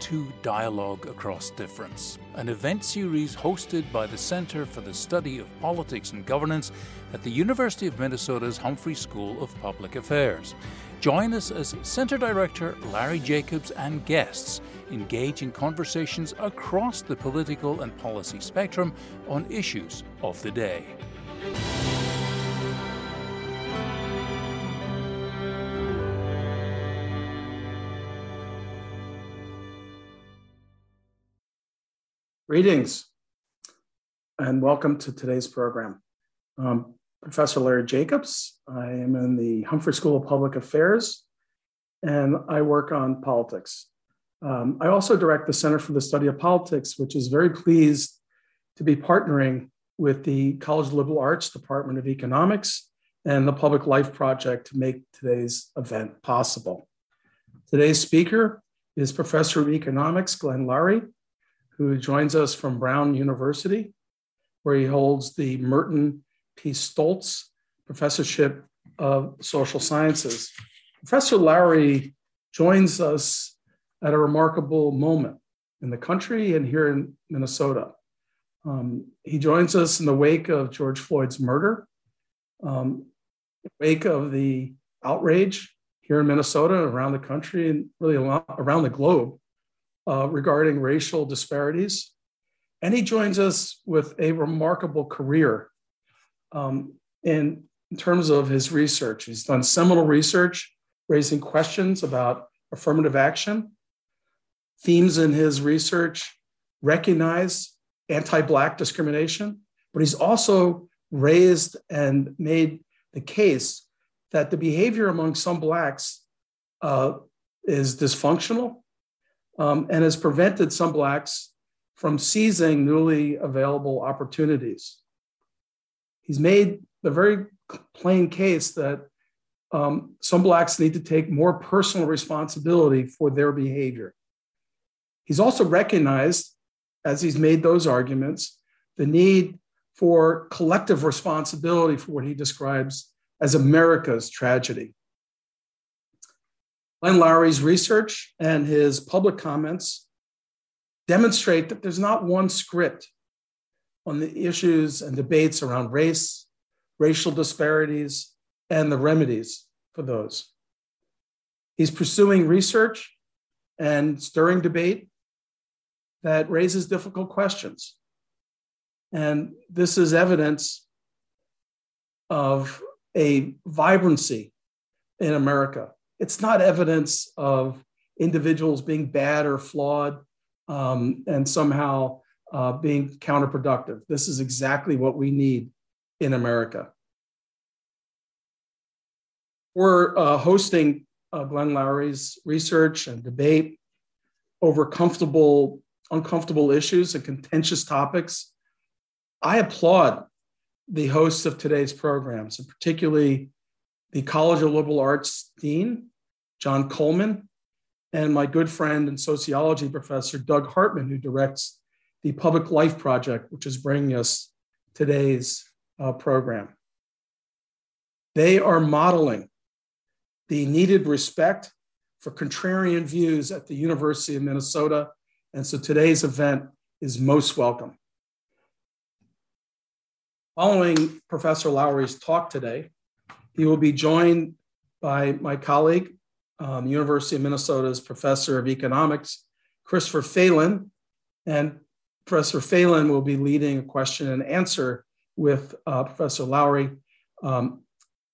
to Dialogue Across Difference, an event series hosted by the Center for the Study of Politics and Governance at the University of Minnesota's Humphrey School of Public Affairs. Join us as Center Director Larry Jacobs and guests engage in conversations across the political and policy spectrum on issues of the day. Greetings and welcome to today's program. Um, Professor Larry Jacobs. I am in the Humphrey School of Public Affairs and I work on politics. Um, I also direct the Center for the Study of Politics, which is very pleased to be partnering with the College of Liberal Arts Department of Economics and the Public Life Project to make today's event possible. Today's speaker is Professor of Economics Glenn Loury who joins us from Brown University, where he holds the Merton P. Stoltz Professorship of Social Sciences. Professor Loury joins us at a remarkable moment in the country and here in Minnesota. Um, he joins us in the wake of George Floyd's murder, um, wake of the outrage here in Minnesota, around the country, and really around the globe uh, regarding racial disparities. And he joins us with a remarkable career um, in, terms of his research. He's done seminal research raising questions about affirmative action. Themes in his research recognize anti Black discrimination, but he's also raised and made the case that the behavior among some Blacks uh, is dysfunctional um, and has prevented some Blacks from seizing newly available opportunities. He's made the very plain case that um, some Blacks need to take more personal responsibility for their behavior. He's also recognized, as he's made those arguments, the need for collective responsibility for what he describes as America's tragedy. Glenn Loury's research and his public comments demonstrate that there's not one script on the issues and debates around race, racial disparities, and the remedies for those. He's pursuing research and stirring debate that raises difficult questions. And this is evidence of a vibrancy in America it's not evidence of individuals being bad or flawed um, and somehow uh, being counterproductive. This is exactly what we need in America. We're uh, hosting uh, Glenn Loury's research and debate over comfortable, uncomfortable issues and contentious topics. I applaud the hosts of today's programs, and particularly the College of Liberal Arts Dean, John Coleman, and my good friend and sociology professor, Doug Hartmann, who directs the Public Life Project, which is bringing us today's uh, program. They are modeling the needed respect for contrarian views at the University of Minnesota. And so today's event is most welcome. Following Professor Loury's talk today, he will be joined by my colleague, um, University of Minnesota's professor of economics, Christopher Phelan. And Professor Phelan will be leading a question and answer with uh, Professor Loury. Um,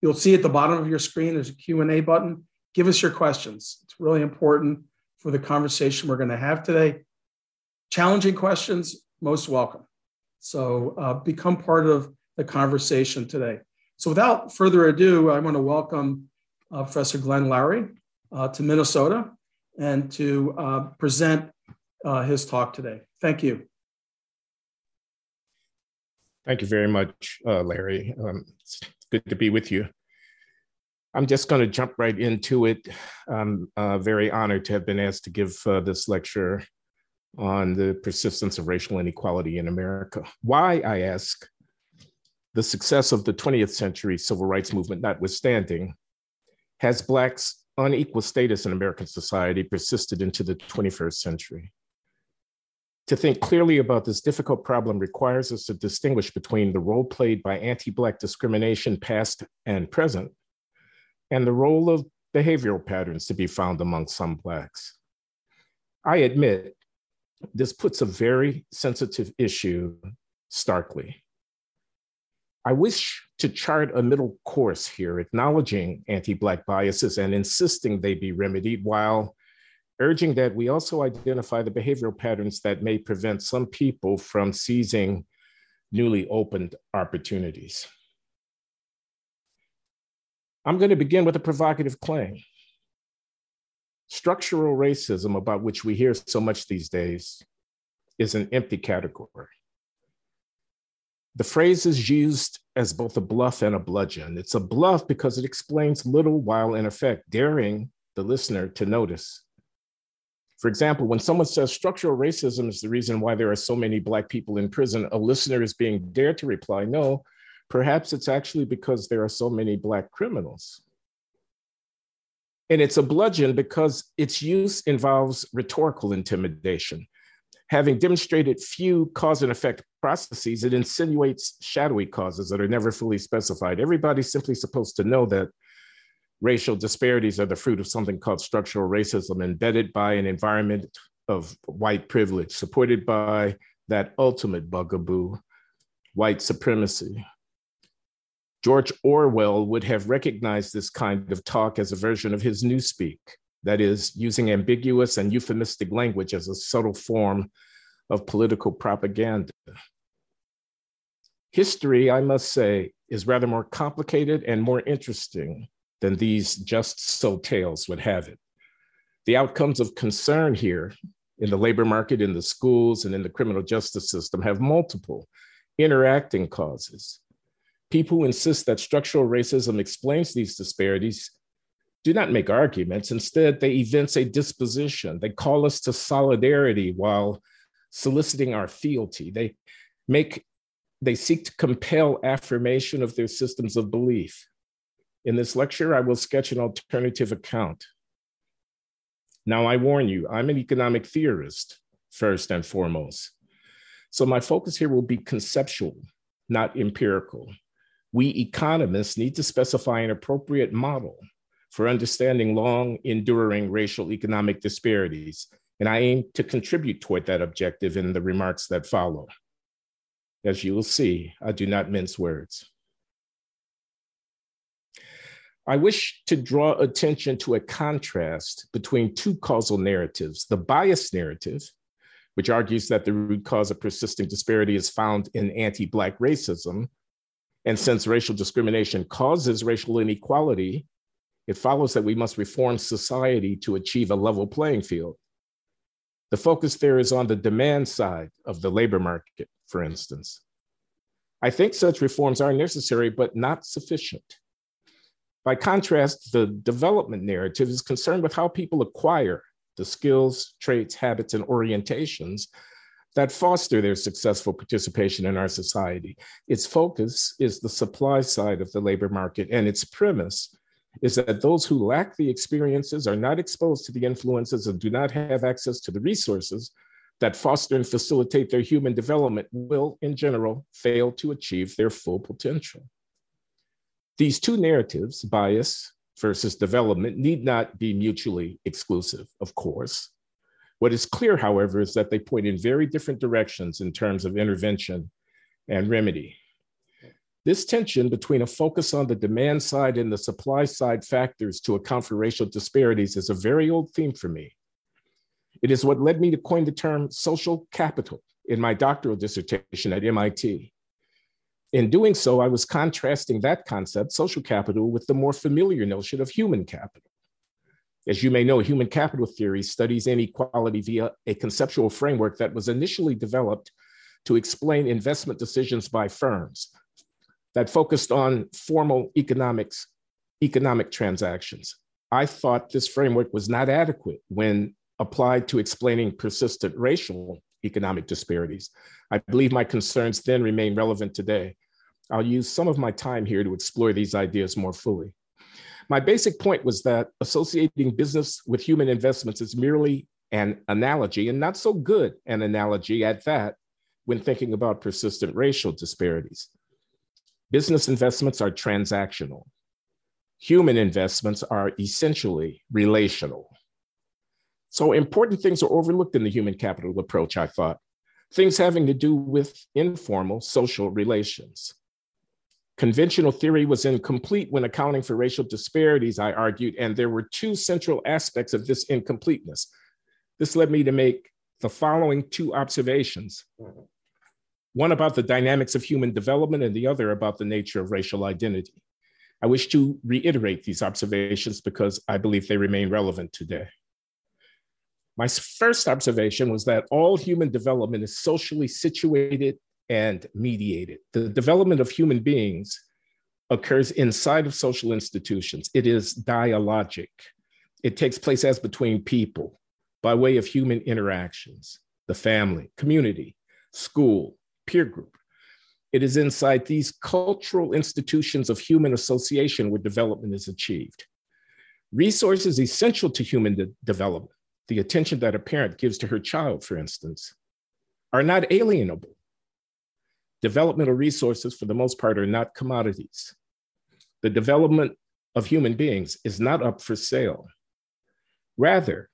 you'll see at the bottom of your screen, there's a Q&A button. Give us your questions. It's really important for the conversation we're going to have today. Challenging questions, most welcome. So uh, become part of the conversation today. So without further ado, I want to welcome uh, Professor Glenn Loury uh, to Minnesota and to uh, present uh, his talk today. Thank you. Thank you very much, uh, Larry. Um, it's good to be with you. I'm just going to jump right into it. I'm uh, very honored to have been asked to give this lecture on the persistence of racial inequality in America. Why, I ask, the success of the 20th century civil rights movement notwithstanding, has Blacks unequal status in American society persisted into the 21st century. To think clearly about this difficult problem requires us to distinguish between the role played by anti Black discrimination, past and present, and the role of behavioral patterns to be found among some Blacks. I admit this puts a very sensitive issue starkly. I wish to chart a middle course here, acknowledging anti Black biases and insisting they be remedied while urging that we also identify the behavioral patterns that may prevent some people from seizing newly opened opportunities. I'm going to begin with a provocative claim. Structural racism, about which we hear so much these days, is an empty category. The phrase is used as both a bluff and a bludgeon. It's a bluff because it explains little while, in effect, daring the listener to notice. For example, when someone says structural racism is the reason why there are so many Black people in prison, a listener is being dared to reply, no, perhaps it's actually because there are so many Black criminals. And it's a bludgeon because its use involves rhetorical intimidation. Having demonstrated few cause and effect processes, it insinuates shadowy causes that are never fully specified. Everybody's simply supposed to know that racial disparities are the fruit of something called structural racism, embedded by an environment of white privilege, supported by that ultimate bugaboo, white supremacy. George Orwell would have recognized this kind of talk as a version of his newspeak, that is, using ambiguous and euphemistic language as a subtle form of political propaganda. History, I must say, is rather more complicated and more interesting than these just so tales would have it. The outcomes of concern here in the labor market, in the schools, and in the criminal justice system have multiple interacting causes People who insist that structural racism explains these disparities do not make arguments. Instead, they evince a disposition. They call us to solidarity while soliciting our fealty. They make they seek to compel affirmation of their systems of belief. In this lecture, I will sketch an alternative account. Now, I warn you, I'm an economic theorist, first and foremost. So my focus here will be conceptual, not empirical we economists need to specify an appropriate model for understanding long enduring racial economic disparities. And I aim to contribute toward that objective in the remarks that follow. As you will see, I do not mince words. I wish to draw attention to a contrast between two causal narratives the bias narrative, which argues that the root cause of persisting disparity is found in anti Black racism, and since racial discrimination causes racial inequality, it follows that we must reform society to achieve a level playing field. The focus there is on the demand side of the labor market, for instance. I think such reforms are necessary, but not sufficient. By contrast, the development narrative is concerned with how people acquire the skills, traits, habits, and orientations that foster their successful participation in our society. Its focus is the supply side of the labor market, and its premise is that those who lack the experiences are not exposed to the influences and do not have access to the resources that foster and facilitate their human development will, in general, fail to achieve their full potential. These two narratives, bias versus development, need not be mutually exclusive, of course. What is clear, however, is that they point in very different directions in terms of intervention and remedy. This tension between a focus on the demand side and the supply side factors to account for racial disparities is a very old theme for me. It is what led me to coin the term social capital in my doctoral dissertation at MIT. In doing so, I was contrasting that concept, social capital, with the more familiar notion of human capital. As you may know, human capital theory studies inequality via a conceptual framework that was initially developed to explain investment decisions by firms that focused on formal economics, economic transactions. I thought this framework was not adequate when applied to explaining persistent racial economic disparities. I believe my concerns then remain relevant today. I'll use some of my time here to explore these ideas more fully. My basic point was that associating business with human investments is merely an analogy, and not so good an analogy at that, when thinking about persistent racial disparities. Business investments are transactional. Human investments are essentially relational. So important things are overlooked in the human capital approach, I thought. Things having to do with informal social relations. Conventional theory was incomplete when accounting for racial disparities, I argued, and there were two central aspects of this incompleteness. This led me to make the following two observations one about the dynamics of human development, and the other about the nature of racial identity. I wish to reiterate these observations because I believe they remain relevant today. My first observation was that all human development is socially situated and mediated. The development of human beings occurs inside of social institutions. It is dialogic. It takes place as between people by way of human interactions, the family, community, school, peer group. It is inside these cultural institutions of human association where development is achieved. Resources essential to human de- development, the attention that a parent gives to her child, for instance, are not alienable. Developmental resources, for the most part, are not commodities. The development of human beings is not up for sale. Rather,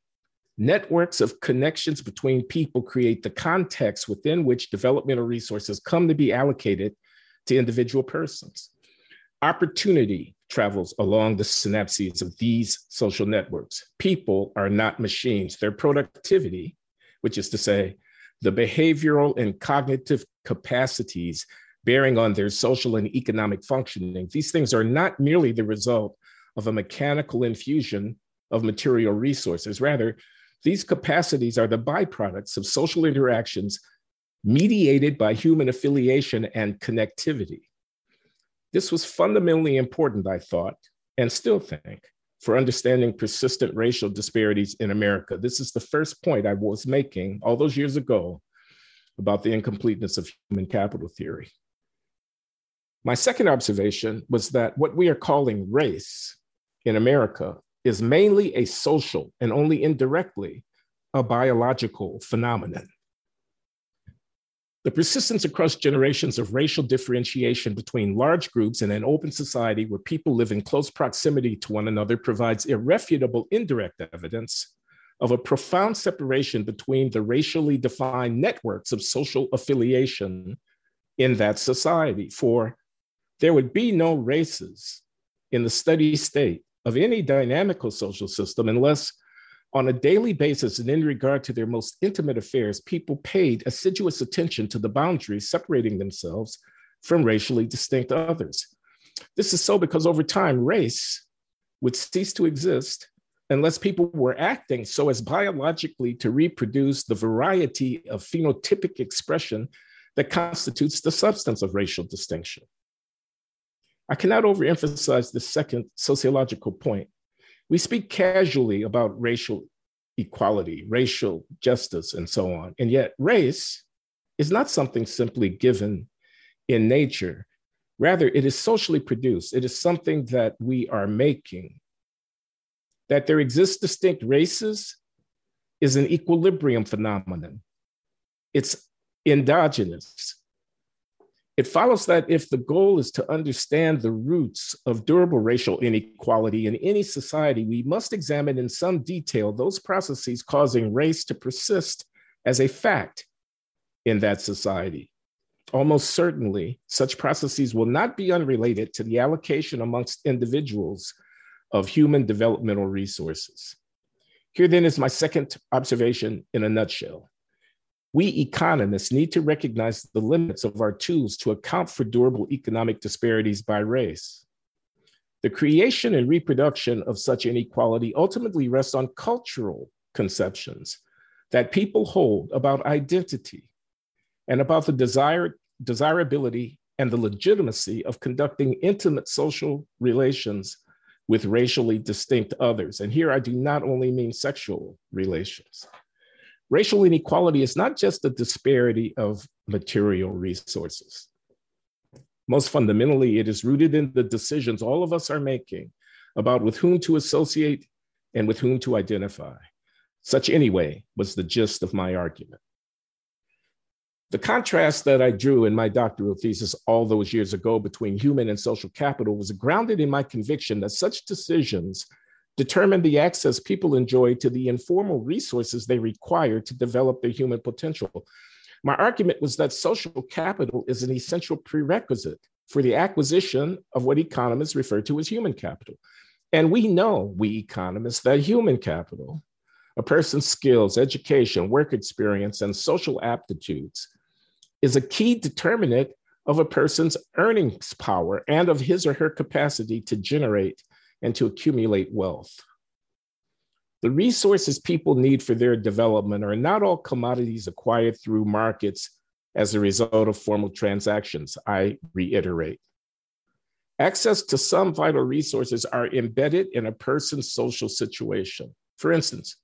Networks of connections between people create the context within which developmental resources come to be allocated to individual persons. Opportunity travels along the synapses of these social networks. People are not machines. Their productivity, which is to say, the behavioral and cognitive capacities bearing on their social and economic functioning, these things are not merely the result of a mechanical infusion of material resources. Rather, these capacities are the byproducts of social interactions mediated by human affiliation and connectivity. This was fundamentally important, I thought, and still think, for understanding persistent racial disparities in America. This is the first point I was making all those years ago about the incompleteness of human capital theory. My second observation was that what we are calling race in America is mainly a social and only indirectly a biological phenomenon. The persistence across generations of racial differentiation between large groups in an open society where people live in close proximity to one another provides irrefutable indirect evidence of a profound separation between the racially defined networks of social affiliation in that society. For there would be no races in the steady state of any dynamical social system unless on a daily basis and in regard to their most intimate affairs, people paid assiduous attention to the boundaries separating themselves from racially distinct others. This is so because over time, race would cease to exist unless people were acting so as biologically to reproduce the variety of phenotypic expression that constitutes the substance of racial distinction. I cannot overemphasize the second sociological point. We speak casually about racial equality, racial justice, and so on. And yet, race is not something simply given in nature. Rather, it is socially produced. It is something that we are making. That there exist distinct races is an equilibrium phenomenon. It's endogenous. It follows that if the goal is to understand the roots of durable racial inequality in any society, we must examine in some detail those processes causing race to persist as a fact in that society. Almost certainly, such processes will not be unrelated to the allocation amongst individuals of human developmental resources. Here, then, is my second observation in a nutshell. We economists need to recognize the limits of our tools to account for durable economic disparities by race. The creation and reproduction of such inequality ultimately rests on cultural conceptions that people hold about identity and about the desire, desirability and the legitimacy of conducting intimate social relations with racially distinct others. And here I do not only mean sexual relations. Racial inequality is not just a disparity of material resources. Most fundamentally, it is rooted in the decisions all of us are making about with whom to associate and with whom to identify. Such, anyway, was the gist of my argument. The contrast that I drew in my doctoral thesis all those years ago between human and social capital was grounded in my conviction that such decisions determine the access people enjoy to the informal resources they require to develop their human potential. My argument was that social capital is an essential prerequisite for the acquisition of what economists refer to as human capital. And we know, we economists, that human capital, a person's skills, education, work experience, and social aptitudes, is a key determinant of a person's earnings power and of his or her capacity to generate and to accumulate wealth. The resources people need for their development are not all commodities acquired through markets as a result of formal transactions, I reiterate. Access to some vital resources are embedded in a person's social situation. For instance,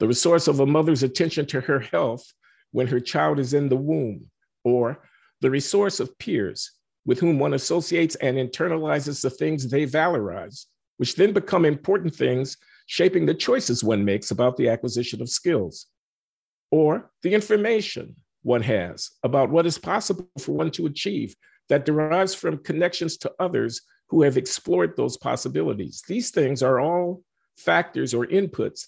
the resource of a mother's attention to her health when her child is in the womb, or the resource of peers with whom one associates and internalizes the things they valorize, which then become important things shaping the choices one makes about the acquisition of skills, or the information one has about what is possible for one to achieve that derives from connections to others who have explored those possibilities. These things are all factors or inputs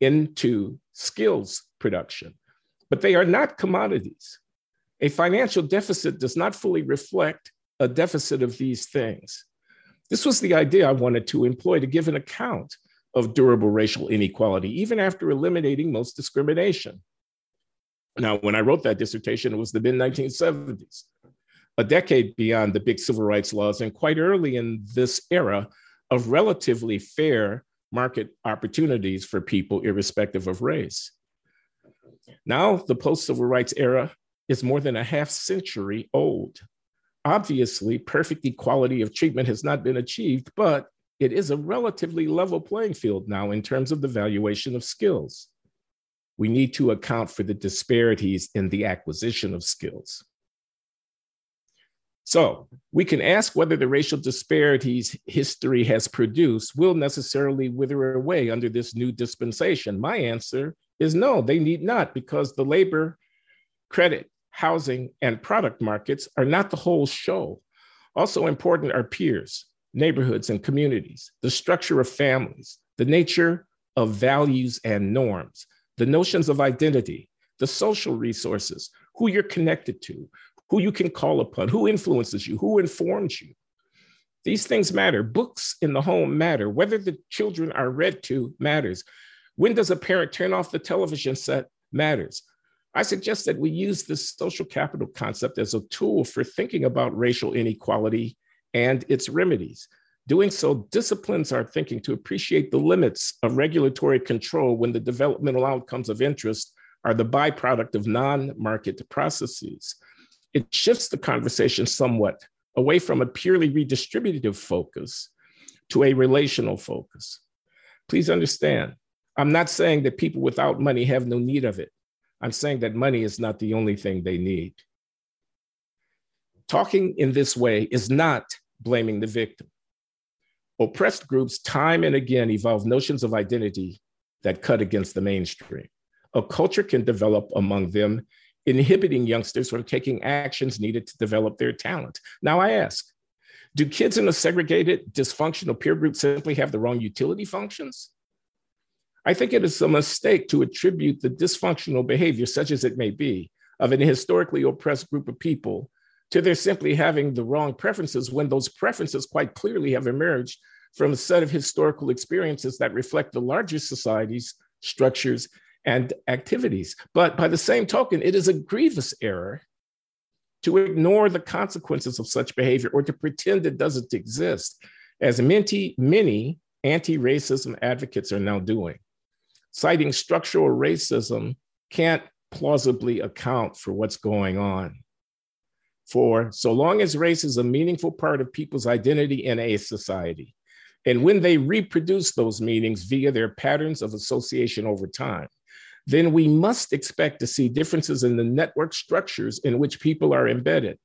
into skills production, but they are not commodities. A financial deficit does not fully reflect a deficit of these things. This was the idea I wanted to employ to give an account of durable racial inequality, even after eliminating most discrimination. Now, when I wrote that dissertation, it was the mid 1970s, a decade beyond the big civil rights laws, and quite early in this era of relatively fair market opportunities for people, irrespective of race. Now, the post civil rights era is more than a half century old. Obviously, perfect equality of treatment has not been achieved, but it is a relatively level playing field now in terms of the valuation of skills. We need to account for the disparities in the acquisition of skills. So we can ask whether the racial disparities history has produced will necessarily wither away under this new dispensation. My answer is no, they need not, because the labor, credit, housing, and product markets are not the whole show. Also important are peers, neighborhoods, and communities, the structure of families, the nature of values and norms, the notions of identity, the social resources, who you're connected to, who you can call upon, who influences you, who informs you. These things matter. Books in the home matter. Whether the children are read to matters. When does a parent turn off the television set matters. I suggest that we use this social capital concept as a tool for thinking about racial inequality and its remedies. Doing so disciplines our thinking to appreciate the limits of regulatory control when the developmental outcomes of interest are the byproduct of non market processes. It shifts the conversation somewhat away from a purely redistributive focus to a relational focus. Please understand, I'm not saying that people without money have no need of it. I'm saying that money is not the only thing they need. Talking in this way is not blaming the victim. Oppressed groups time and again evolve notions of identity that cut against the mainstream. A culture can develop among them, inhibiting youngsters from taking actions needed to develop their talent. Now, I ask do kids in a segregated, dysfunctional peer group simply have the wrong utility functions? I think it is a mistake to attribute the dysfunctional behavior, such as it may be, of an historically oppressed group of people to their simply having the wrong preferences when those preferences quite clearly have emerged from a set of historical experiences that reflect the larger society's structures, and activities. But by the same token, it is a grievous error to ignore the consequences of such behavior or to pretend it doesn't exist, as many, many anti racism advocates are now doing. Citing structural racism can't plausibly account for what's going on. For so long as race is a meaningful part of people's identity in a society, and when they reproduce those meanings via their patterns of association over time, then we must expect to see differences in the network structures in which people are embedded.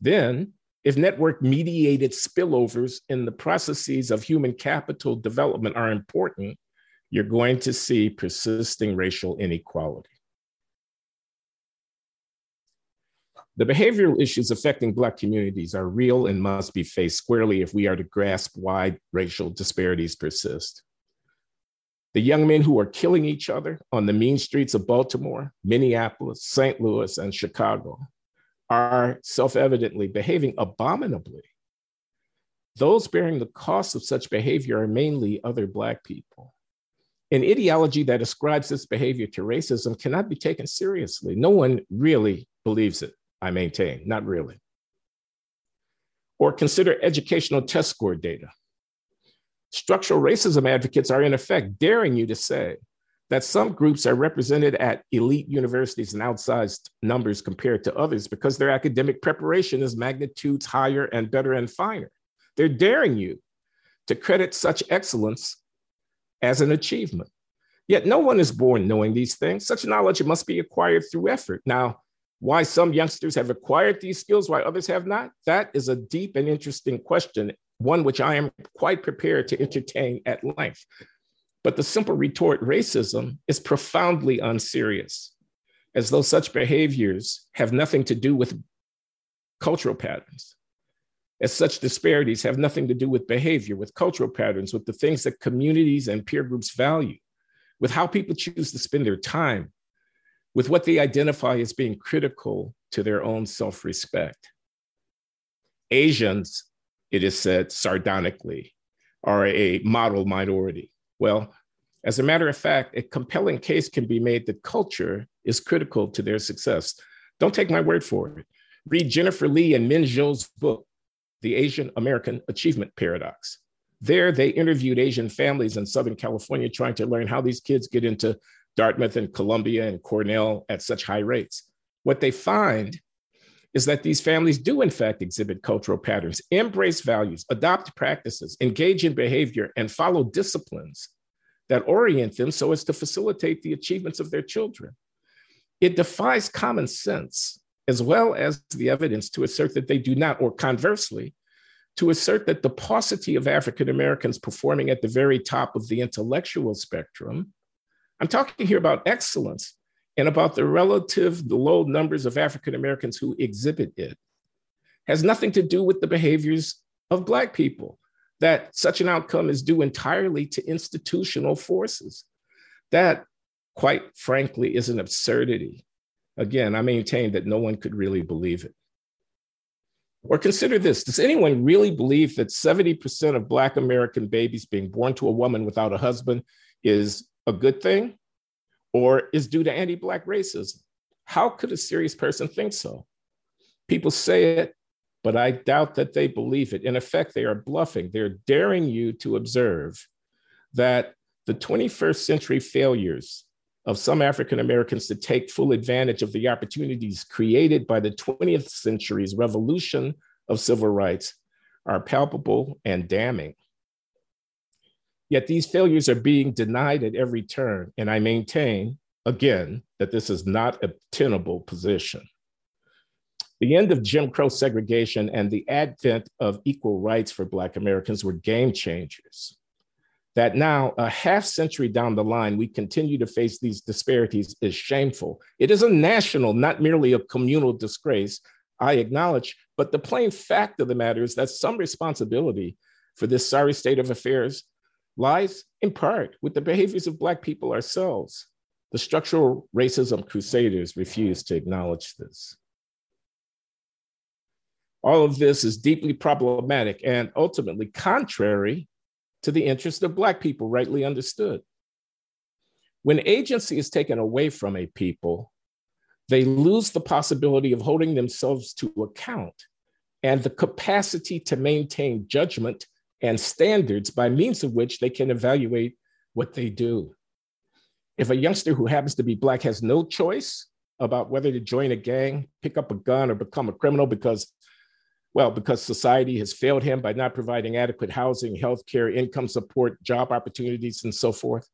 Then if network mediated spillovers in the processes of human capital development are important, you're going to see persisting racial inequality. The behavioral issues affecting Black communities are real and must be faced squarely if we are to grasp why racial disparities persist. The young men who are killing each other on the mean streets of Baltimore, Minneapolis, St. Louis, and Chicago are self evidently behaving abominably. Those bearing the cost of such behavior are mainly other Black people. An ideology that ascribes this behavior to racism cannot be taken seriously. No one really believes it, I maintain, not really. Or consider educational test score data. Structural racism advocates are, in effect, daring you to say that some groups are represented at elite universities in outsized numbers compared to others because their academic preparation is magnitudes higher and better and finer. They're daring you to credit such excellence as an achievement. Yet no one is born knowing these things. Such knowledge must be acquired through effort. Now, why some youngsters have acquired these skills, why others have not, that is a deep and interesting question, one which I am quite prepared to entertain at length. But the simple retort, racism, is profoundly unserious, as though such behaviors have nothing to do with cultural patterns, as such disparities have nothing to do with behavior, with cultural patterns, with the things that communities and peer groups value, with how people choose to spend their time, with what they identify as being critical to their own self respect. Asians, it is said sardonically, are a model minority. Well, as a matter of fact, a compelling case can be made that culture is critical to their success. Don't take my word for it. Read Jennifer Lee and Min Zhou's book, The Asian American Achievement Paradox. There, they interviewed Asian families in Southern California trying to learn how these kids get into Dartmouth and Columbia and Cornell at such high rates. What they find is that these families do, in fact, exhibit cultural patterns, embrace values, adopt practices, engage in behavior, and follow disciplines that orient them so as to facilitate the achievements of their children. It defies common sense, as well as the evidence, to assert that they do not, or conversely, to assert that the paucity of African Americans performing at the very top of the intellectual spectrum, I'm talking here about excellence, and about the relative low numbers of African Americans who exhibit it has nothing to do with the behaviors of Black people. That such an outcome is due entirely to institutional forces. That, quite frankly, is an absurdity. Again, I maintain that no one could really believe it. Or consider this Does anyone really believe that 70% of Black American babies being born to a woman without a husband is a good thing? or is due to anti Black racism. How could a serious person think so? People say it, but I doubt that they believe it. In effect, they are bluffing. They're daring you to observe that the 21st century failures of some African Americans to take full advantage of the opportunities created by the 20th century's revolution of civil rights are palpable and damning. Yet these failures are being denied at every turn. And I maintain, again, that this is not a tenable position. The end of Jim Crow segregation and the advent of equal rights for Black Americans were game changers. That now, a half century down the line, we continue to face these disparities is shameful. It is a national, not merely a communal disgrace, I acknowledge, but the plain fact of the matter is that some responsibility for this sorry state of affairs lies in part with the behaviors of Black people ourselves. The structural racism crusaders refuse to acknowledge this. All of this is deeply problematic and ultimately contrary to the interest of Black people, rightly understood. When agency is taken away from a people, they lose the possibility of holding themselves to account and the capacity to maintain judgment and standards by means of which they can evaluate what they do. If a youngster who happens to be Black has no choice about whether to join a gang, pick up a gun, or become a criminal because, well, because society has failed him by not providing adequate housing, healthcare, income support, job opportunities, and so forth,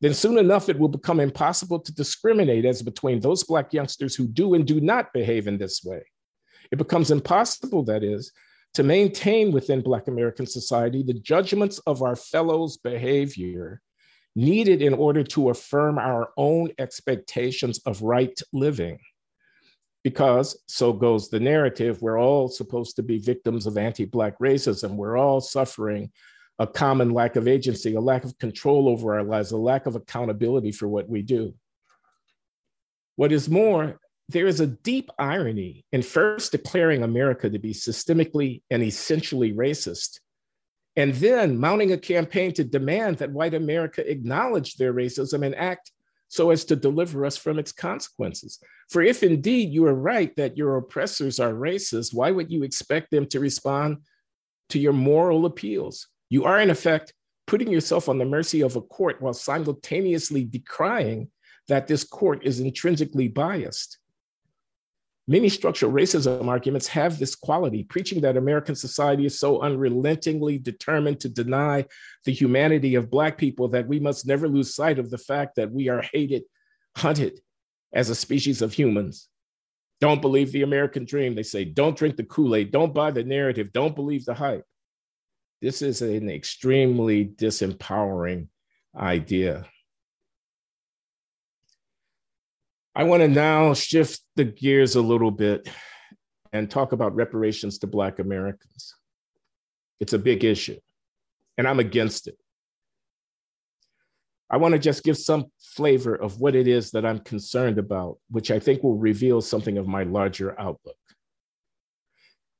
then soon enough it will become impossible to discriminate as between those Black youngsters who do and do not behave in this way It becomes impossible, that is, to maintain within Black American society the judgments of our fellows' behavior needed in order to affirm our own expectations of right living. Because so goes the narrative, we're all supposed to be victims of anti Black racism. We're all suffering a common lack of agency, a lack of control over our lives, a lack of accountability for what we do. What is more, there is a deep irony in first declaring America to be systemically and essentially racist, and then mounting a campaign to demand that white America acknowledge their racism and act so as to deliver us from its consequences. For if indeed you are right that your oppressors are racist, why would you expect them to respond to your moral appeals? You are, in effect, putting yourself on the mercy of a court while simultaneously decrying that this court is intrinsically biased. Many structural racism arguments have this quality, preaching that American society is so unrelentingly determined to deny the humanity of Black people that we must never lose sight of the fact that we are hated, hunted as a species of humans. Don't believe the American dream, they say. Don't drink the Kool Aid. Don't buy the narrative. Don't believe the hype. This is an extremely disempowering idea. I want to now shift the gears a little bit and talk about reparations to Black Americans. It's a big issue, and I'm against it. I want to just give some flavor of what it is that I'm concerned about, which I think will reveal something of my larger outlook.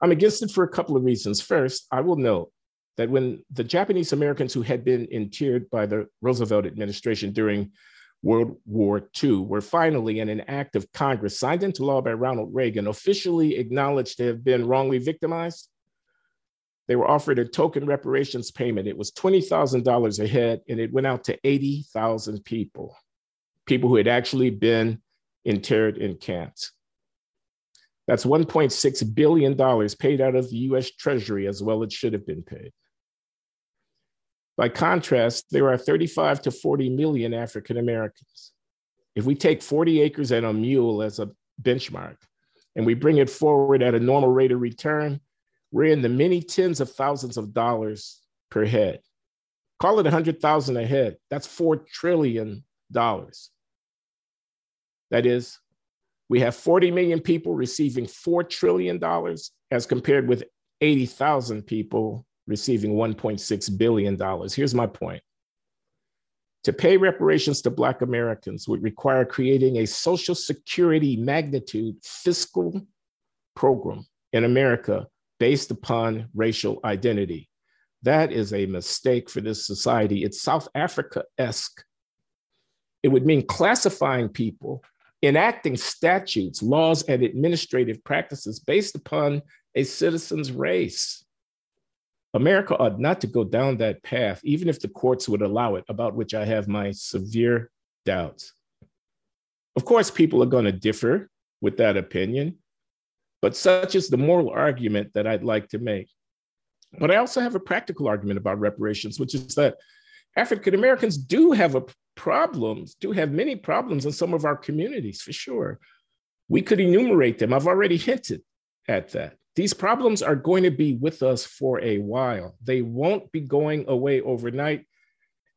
I'm against it for a couple of reasons. First, I will note that when the Japanese Americans who had been interred by the Roosevelt administration during World War II were finally, in an act of Congress signed into law by Ronald Reagan, officially acknowledged to have been wrongly victimized. They were offered a token reparations payment. It was $20,000 a head, and it went out to 80,000 people, people who had actually been interred in camps. That's $1.6 billion paid out of the US Treasury as well it should have been paid. By contrast, there are 35 to 40 million African Americans. If we take 40 acres and a mule as a benchmark, and we bring it forward at a normal rate of return, we're in the many tens of thousands of dollars per head. Call it 100,000 a head. That's $4 trillion. That is, we have 40 million people receiving $4 trillion as compared with 80,000 people receiving $1.6 billion. Here's my point. To pay reparations to Black Americans would require creating a Social Security magnitude fiscal program in America based upon racial identity. That is a mistake for this society. It's South Africa esque. It would mean classifying people, enacting statutes, laws, and administrative practices based upon a citizen's race. America ought not to go down that path, even if the courts would allow it, about which I have my severe doubts. Of course, people are going to differ with that opinion, but such is the moral argument that I'd like to make. But I also have a practical argument about reparations, which is that African Americans do have a problems, do have many problems in some of our communities for sure. We could enumerate them. I've already hinted at that. These problems are going to be with us for a while. They won't be going away overnight,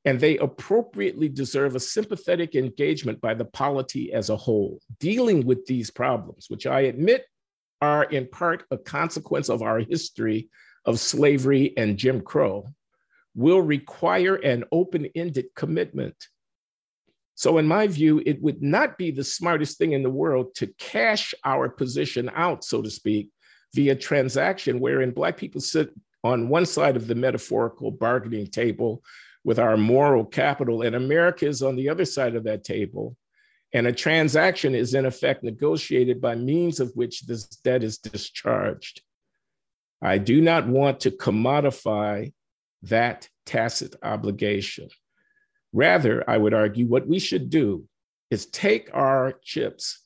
and they appropriately deserve a sympathetic engagement by the polity as a whole. Dealing with these problems, which I admit are in part a consequence of our history of slavery and Jim Crow, will require an open ended commitment. So, in my view, it would not be the smartest thing in the world to cash our position out, so to speak, via transaction wherein Black people sit on one side of the metaphorical bargaining table with our moral capital, and America is on the other side of that table. And a transaction is in effect negotiated by means of which this debt is discharged. I do not want to commodify that tacit obligation. Rather, I would argue what we should do is take our chips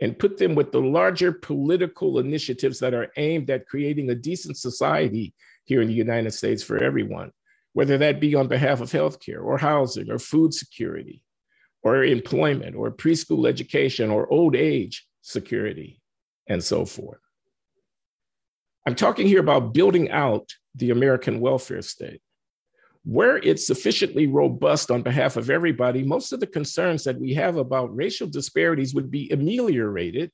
and put them with the larger political initiatives that are aimed at creating a decent society here in the United States for everyone, whether that be on behalf of healthcare or housing or food security or employment or preschool education or old age security and so forth. I'm talking here about building out the American welfare state. Where it's sufficiently robust on behalf of everybody, most of the concerns that we have about racial disparities would be ameliorated.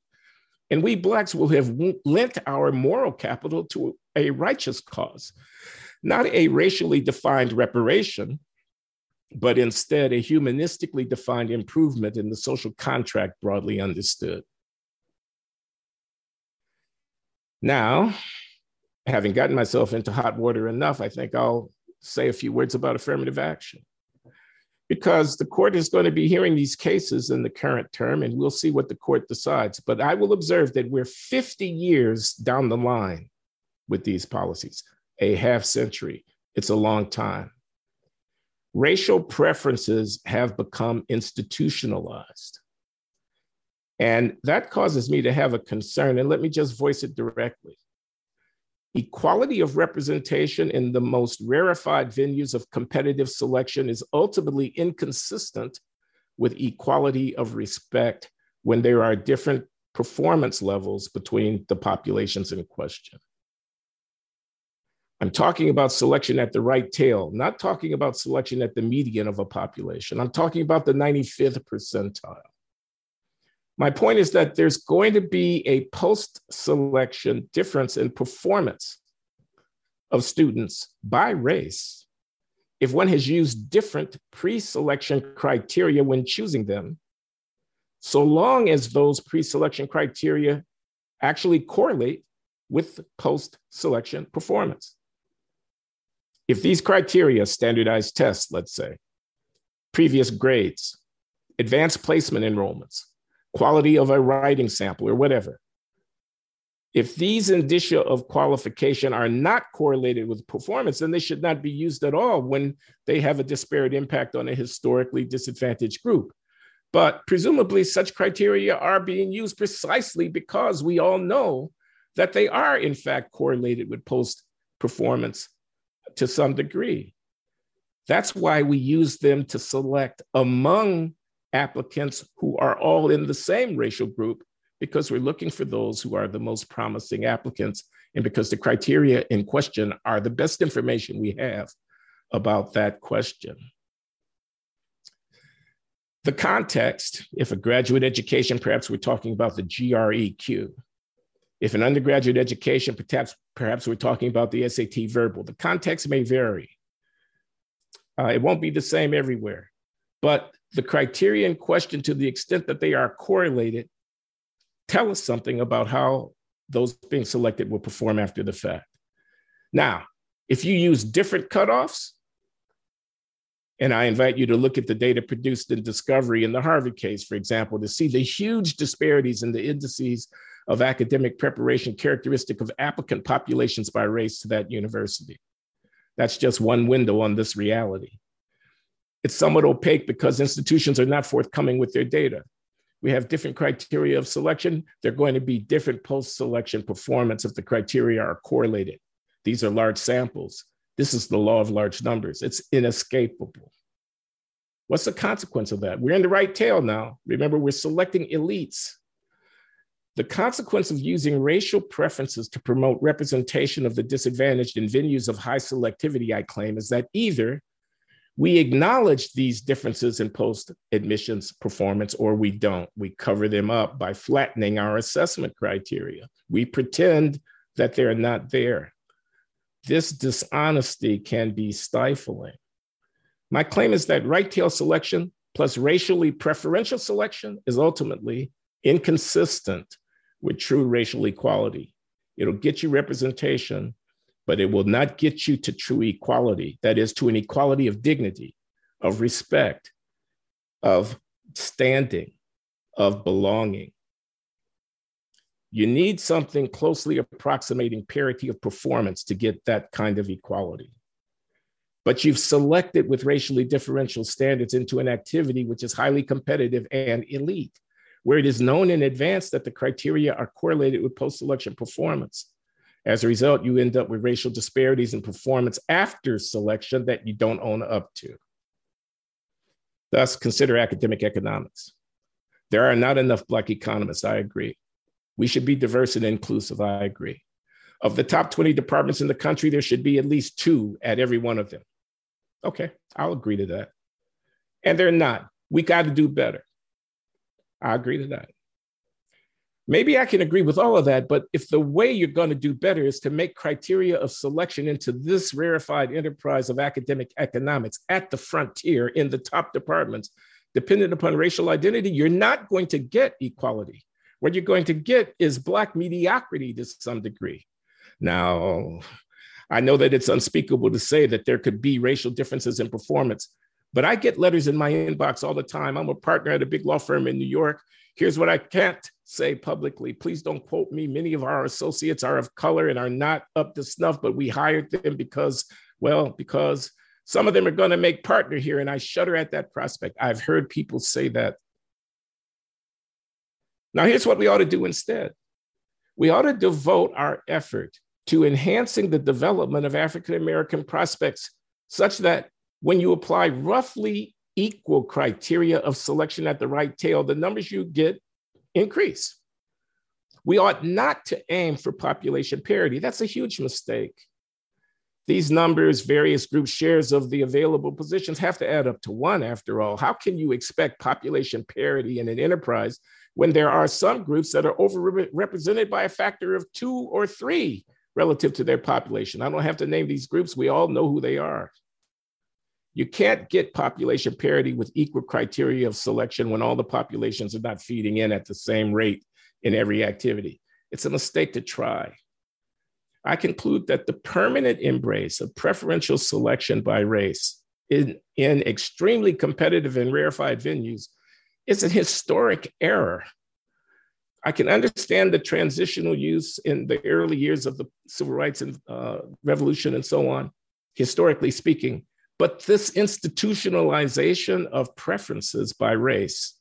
And we Blacks will have lent our moral capital to a righteous cause, not a racially defined reparation, but instead a humanistically defined improvement in the social contract broadly understood. Now, having gotten myself into hot water enough, I think I'll say a few words about affirmative action. Because the court is going to be hearing these cases in the current term, and we'll see what the court decides. But I will observe that we're 50 years down the line with these policies, a half century. It's a long time. Racial preferences have become institutionalized. And that causes me to have a concern. And let me just voice it directly. Equality of representation in the most rarefied venues of competitive selection is ultimately inconsistent with equality of respect when there are different performance levels between the populations in question. I'm talking about selection at the right tail, not talking about selection at the median of a population. I'm talking about the 95th percentile. My point is that there's going to be a post selection difference in performance of students by race if one has used different pre selection criteria when choosing them, so long as those pre selection criteria actually correlate with post selection performance. If these criteria, standardized tests, let's say, previous grades, advanced placement enrollments, quality of a writing sample, or whatever. If these indicia of qualification are not correlated with performance, then they should not be used at all when they have a disparate impact on a historically disadvantaged group. But presumably, such criteria are being used precisely because we all know that they are, in fact, correlated with post performance to some degree. That's why we use them to select among applicants who are all in the same racial group because we're looking for those who are the most promising applicants and because the criteria in question are the best information we have about that question. The context, if a graduate education, perhaps we're talking about the GREQ. If an undergraduate education, perhaps, perhaps we're talking about the SAT verbal. The context may vary. Uh, it won't be the same everywhere, but the criteria in question, to the extent that they are correlated, tell us something about how those being selected will perform after the fact. Now, if you use different cutoffs, and I invite you to look at the data produced in Discovery in the Harvard case, for example, to see the huge disparities in the indices of academic preparation characteristic of applicant populations by race to that university. That's just one window on this reality. It's somewhat opaque because institutions are not forthcoming with their data. We have different criteria of selection. They're going to be different post selection performance if the criteria are correlated. These are large samples. This is the law of large numbers. It's inescapable. What's the consequence of that? We're in the right tail now. Remember, we're selecting elites. The consequence of using racial preferences to promote representation of the disadvantaged in venues of high selectivity, I claim, is that either we acknowledge these differences in post admissions performance, or we don't. We cover them up by flattening our assessment criteria. We pretend that they're not there. This dishonesty can be stifling. My claim is that right tail selection plus racially preferential selection is ultimately inconsistent with true racial equality. It'll get you representation, but it will not get you to true equality. That is, to an equality of dignity, of respect, of standing, of belonging. You need something closely approximating parity of performance to get that kind of equality. But you've selected with racially differential standards into an activity which is highly competitive and elite, where it is known in advance that the criteria are correlated with post selection performance. As a result, you end up with racial disparities in performance after selection that you don't own up to. Thus, consider academic economics. There are not enough Black economists, I agree. We should be diverse and inclusive, I agree. Of the top 20 departments in the country, there should be at least two at every one of them. Okay, I'll agree to that. And they're not. We got to do better. I agree to that. Maybe I can agree with all of that, but if the way you're going to do better is to make criteria of selection into this rarefied enterprise of academic economics at the frontier in the top departments, dependent upon racial identity, you're not going to get equality. What you're going to get is Black mediocrity to some degree. Now, I know that it's unspeakable to say that there could be racial differences in performance, but I get letters in my inbox all the time. I'm a partner at a big law firm in New York. Here's what I can't say publicly. Please don't quote me. Many of our associates are of color and are not up to snuff, but we hired them because, well, because some of them are going to make partner here. And I shudder at that prospect. I've heard people say that. Now, here's what we ought to do instead we ought to devote our effort to enhancing the development of African American prospects such that when you apply roughly equal criteria of selection at the right tail, the numbers you get increase. We ought not to aim for population parity. That's a huge mistake. These numbers, various group shares of the available positions have to add up to one after all. How can you expect population parity in an enterprise when there are some groups that are overrepresented by a factor of two or three relative to their population? I don't have to name these groups, we all know who they are. You can't get population parity with equal criteria of selection when all the populations are not feeding in at the same rate in every activity. It's a mistake to try. I conclude that the permanent embrace of preferential selection by race in, in extremely competitive and rarefied venues is a historic error. I can understand the transitional use in the early years of the civil rights and, uh, revolution and so on, historically speaking. But this institutionalization of preferences by race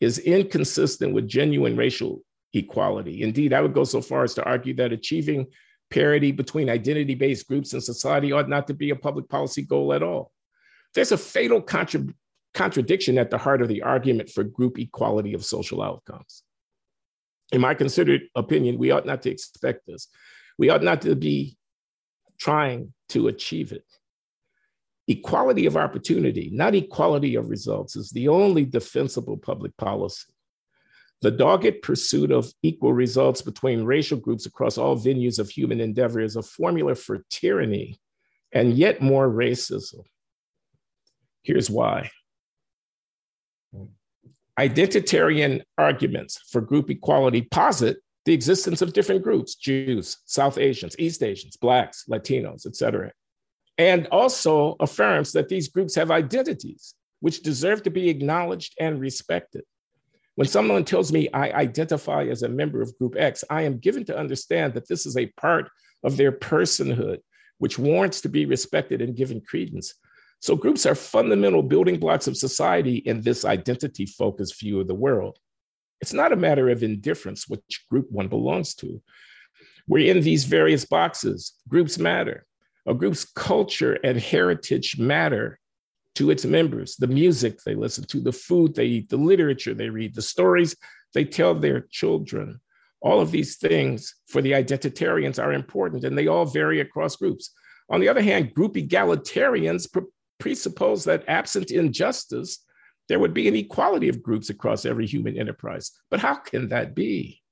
is inconsistent with genuine racial equality. Indeed, I would go so far as to argue that achieving parity between identity based groups in society ought not to be a public policy goal at all. There's a fatal contra- contradiction at the heart of the argument for group equality of social outcomes. In my considered opinion, we ought not to expect this. We ought not to be trying to achieve it. Equality of opportunity, not equality of results, is the only defensible public policy. The dogged pursuit of equal results between racial groups across all venues of human endeavor is a formula for tyranny and yet more racism. Here's why. Identitarian arguments for group equality posit the existence of different groups Jews, South Asians, East Asians, Blacks, Latinos, etc and also affirms that these groups have identities which deserve to be acknowledged and respected. When someone tells me I identify as a member of Group X, I am given to understand that this is a part of their personhood, which warrants to be respected and given credence. So, groups are fundamental building blocks of society in this identity focused view of the world. It's not a matter of indifference which group one belongs to. We're in these various boxes. Groups matter. A group's culture and heritage matter to its members the music they listen to, the food they eat, the literature they read, the stories they tell their children. All of these things for the identitarians are important and they all vary across groups. On the other hand, group egalitarians pre- presuppose that absent injustice, there would be an equality of groups across every human enterprise. But how can that be?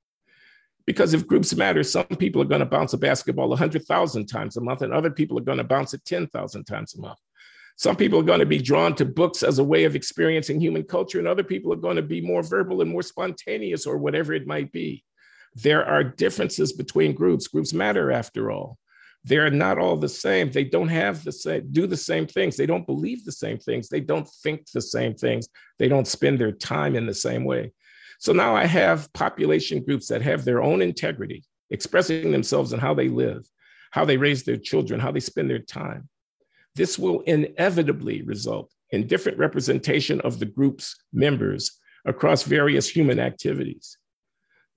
Because if groups matter, some people are going to bounce a basketball 100,000 times a month, and other people are going to bounce it 10,000 times a month. Some people are going to be drawn to books as a way of experiencing human culture, and other people are going to be more verbal and more spontaneous, or whatever it might be. There are differences between groups. Groups matter, after all. They're not all the same. They don't have the same, do the same things. They don't believe the same things. They don't think the same things. They don't spend their time in the same way. So now I have population groups that have their own integrity, expressing themselves in how they live, how they raise their children, how they spend their time. This will inevitably result in different representation of the group's members across various human activities.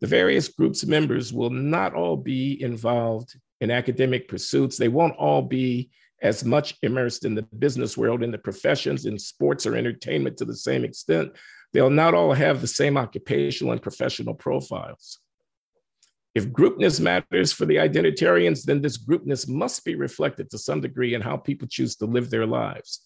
The various groups' members will not all be involved in academic pursuits. They won't all be as much immersed in the business world, in the professions, in sports or entertainment to the same extent. They'll not all have the same occupational and professional profiles. If groupness matters for the identitarians, then this groupness must be reflected to some degree in how people choose to live their lives.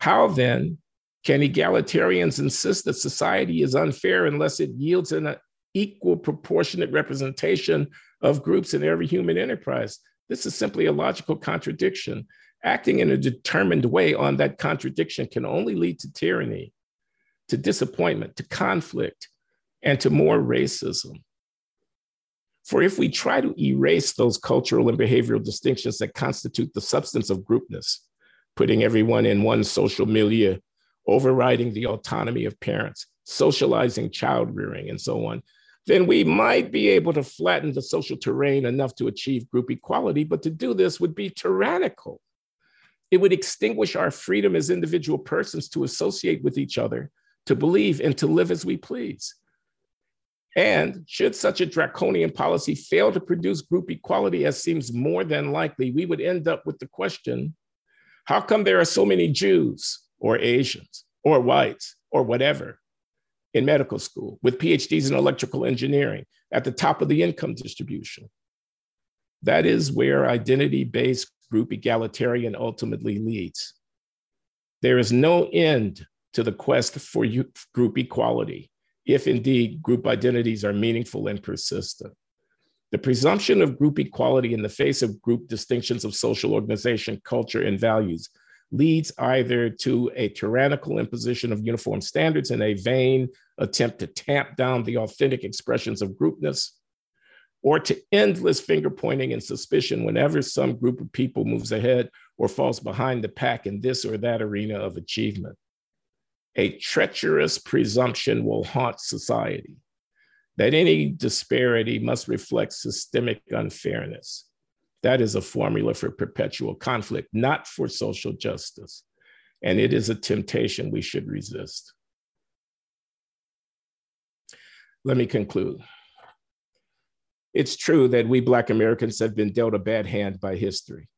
How then can egalitarians insist that society is unfair unless it yields an equal proportionate representation of groups in every human enterprise? This is simply a logical contradiction. Acting in a determined way on that contradiction can only lead to tyranny, to disappointment, to conflict, and to more racism. For if we try to erase those cultural and behavioral distinctions that constitute the substance of groupness, putting everyone in one social milieu, overriding the autonomy of parents, socializing child rearing, and so on, then we might be able to flatten the social terrain enough to achieve group equality. But to do this would be tyrannical. It would extinguish our freedom as individual persons to associate with each other, to believe, and to live as we please. And should such a draconian policy fail to produce group equality, as seems more than likely, we would end up with the question how come there are so many Jews or Asians or whites or whatever in medical school with PhDs in electrical engineering at the top of the income distribution. That is where identity based group egalitarian ultimately leads. There is no end to the quest for group equality, if indeed group identities are meaningful and persistent. The presumption of group equality in the face of group distinctions of social organization, culture, and values leads either to a tyrannical imposition of uniform standards in a vain attempt to tamp down the authentic expressions of groupness, or to endless finger pointing and suspicion whenever some group of people moves ahead or falls behind the pack in this or that arena of achievement. A treacherous presumption will haunt society that any disparity must reflect systemic unfairness that is a formula for perpetual conflict, not for social justice. And it is a temptation we should resist. Let me conclude. It's true that we Black Americans have been dealt a bad hand by history.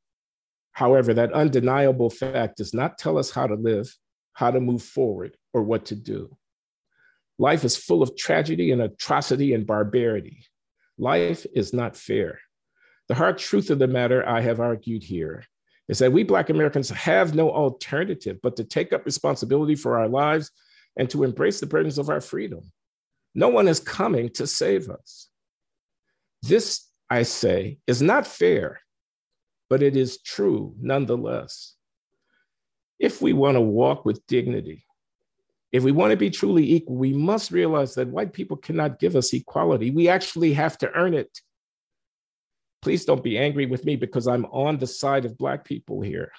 However, that undeniable fact does not tell us how to live, how to move forward, or what to do. Life is full of tragedy and atrocity and barbarity. Life is not fair. The hard truth of the matter, I have argued here, is that we Black Americans have no alternative but to take up responsibility for our lives and to embrace the burdens of our freedom. No one is coming to save us. This, I say, is not fair, but it is true nonetheless. If we want to walk with dignity, if we want to be truly equal, we must realize that white people cannot give us equality. We actually have to earn it. Please don't be angry with me because I'm on the side of Black people here.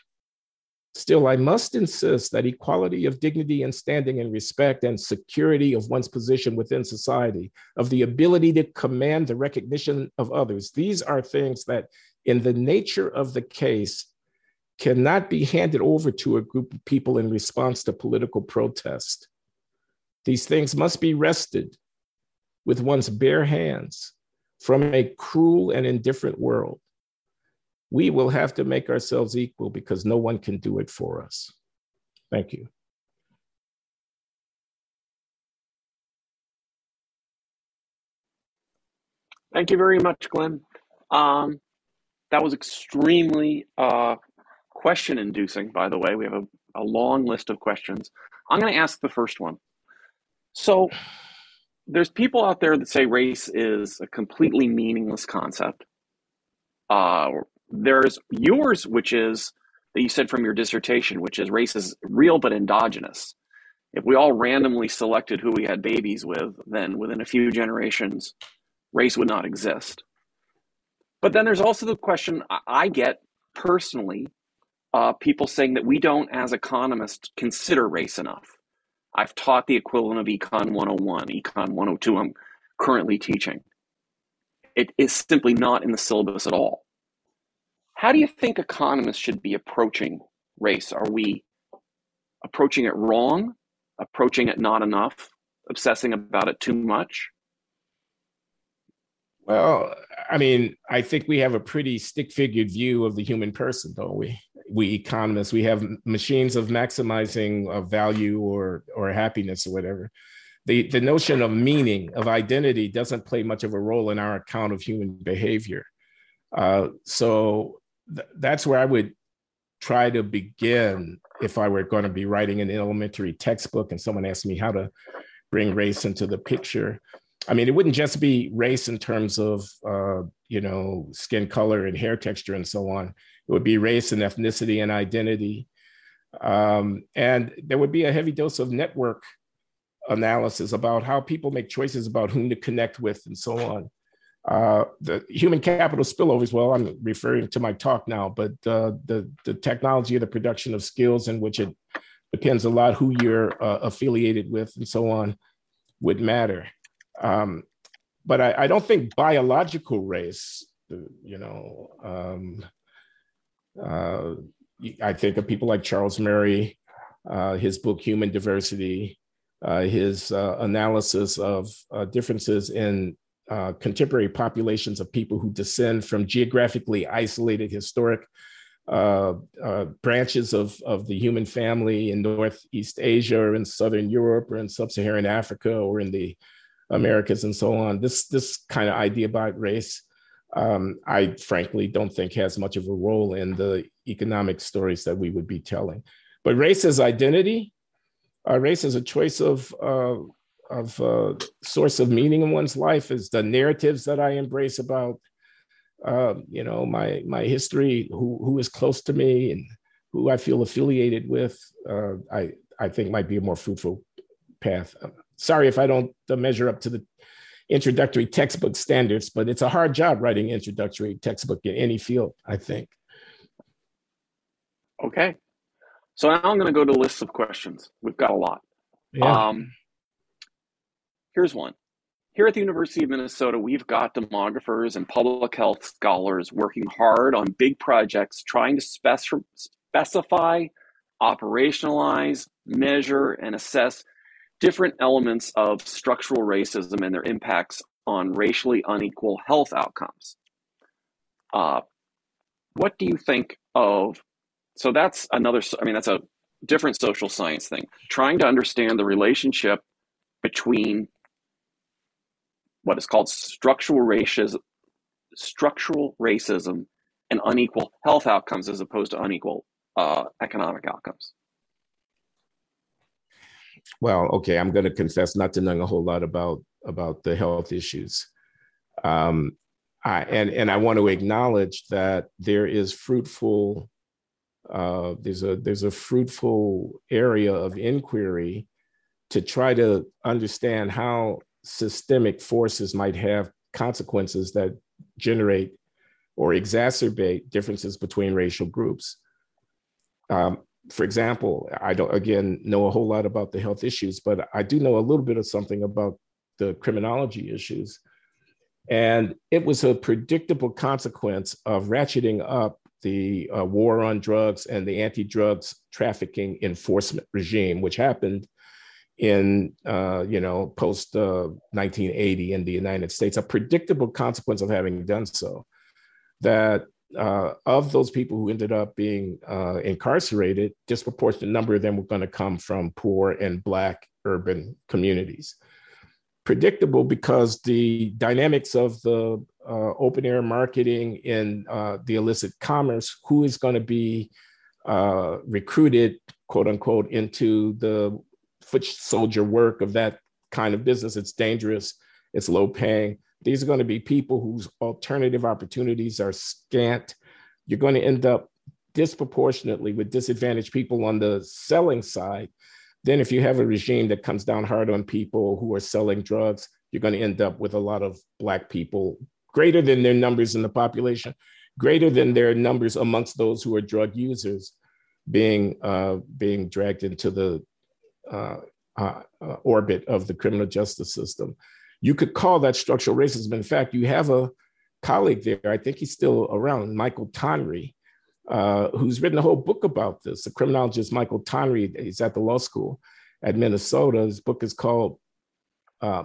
Still, I must insist that equality of dignity and standing and respect and security of one's position within society, of the ability to command the recognition of others, these are things that, in the nature of the case, cannot be handed over to a group of people in response to political protest. These things must be wrested with one's bare hands from a cruel and indifferent world. We will have to make ourselves equal because no one can do it for us. Thank you. Thank you very much, Glenn. Um, that was extremely uh, question inducing, by the way. We have a, a long list of questions. I'm going to ask the first one. So, there's people out there that say race is a completely meaningless concept. Uh, there's yours, which is that you said from your dissertation, which is race is real but endogenous. If we all randomly selected who we had babies with, then within a few generations, race would not exist. But then there's also the question I get personally uh, people saying that we don't, as economists, consider race enough. I've taught the equivalent of Econ 101, Econ 102, I'm currently teaching. It is simply not in the syllabus at all. How do you think economists should be approaching race? Are we approaching it wrong, approaching it not enough, obsessing about it too much? Well, I mean, I think we have a pretty stick figured view of the human person, don't we? We economists, we have machines of maximizing value or or happiness or whatever. the, the notion of meaning, of identity, doesn't play much of a role in our account of human behavior. Uh, so th- that's where I would try to begin if I were going to be writing an elementary textbook and someone asked me how to bring race into the picture. I mean, it wouldn't just be race in terms of, uh, you know, skin color and hair texture and so on. It would be race and ethnicity and identity. Um, and there would be a heavy dose of network analysis about how people make choices about whom to connect with and so on. Uh, the human capital spillovers, well, I'm referring to my talk now, but uh, the, the technology of the production of skills in which it depends a lot who you're uh, affiliated with and so on would matter. Um, but I, I, don't think biological race, you know, um, uh, I think of people like Charles Murray, uh, his book Human Diversity, uh, his uh, analysis of uh, differences in uh, contemporary populations of people who descend from geographically isolated historic branches of, of the human family in Northeast Asia or in Southern Europe or in Sub-Saharan Africa or in the Americas and so on. This, this kind of idea about race, um, I frankly don't think has much of a role in the economic stories that we would be telling. But race as identity, uh, race as a choice of uh, of uh, source of meaning in one's life is the narratives that I embrace about uh, you know my my history, who who is close to me and who I feel affiliated with. Uh, I I think might be a more fruitful path. sorry if I don't uh, measure up to the introductory textbook standards, but it's a hard job writing introductory textbook in any field. I think. Okay. So now I'm going to go to lists of questions. We've got a lot. Yeah. Um, here's one. Here at the University of Minnesota, we've got demographers and public health scholars working hard on big projects trying to spec- specify, operationalize, measure, and assess different elements of structural racism and their impacts on racially unequal health outcomes. Uh, what do you think of so that's another i mean that's a different social science thing trying to understand the relationship between what is called structural racism structural racism and unequal health outcomes as opposed to unequal uh, economic outcomes well okay i'm going to confess not to know a whole lot about about the health issues um, I, and and i want to acknowledge that there is fruitful uh, there's a there's a fruitful area of inquiry to try to understand how systemic forces might have consequences that generate or exacerbate differences between racial groups. Um, for example, I don't again know a whole lot about the health issues, but I do know a little bit of something about the criminology issues. And it was a predictable consequence of ratcheting up the uh, war on drugs and the anti-drugs trafficking enforcement regime, which happened in uh, you know post uh, 1980 in the United States, a predictable consequence of having done so. That uh, of those people who ended up being uh, incarcerated, disproportionate number of them were going to come from poor and black urban communities. Predictable because the dynamics of the uh, open air marketing in uh, the illicit commerce, who is going to be uh, recruited, quote unquote, into the foot soldier work of that kind of business. It's dangerous, it's low paying. These are going to be people whose alternative opportunities are scant. You're going to end up disproportionately with disadvantaged people on the selling side. Then, if you have a regime that comes down hard on people who are selling drugs, you're going to end up with a lot of Black people greater than their numbers in the population, greater than their numbers amongst those who are drug users being, uh, being dragged into the uh, uh, uh, orbit of the criminal justice system. You could call that structural racism. In fact, you have a colleague there, I think he's still around, Michael Tonry, uh, who's written a whole book about this. The criminologist Michael Tonry, he's at the law school at Minnesota. His book is called uh,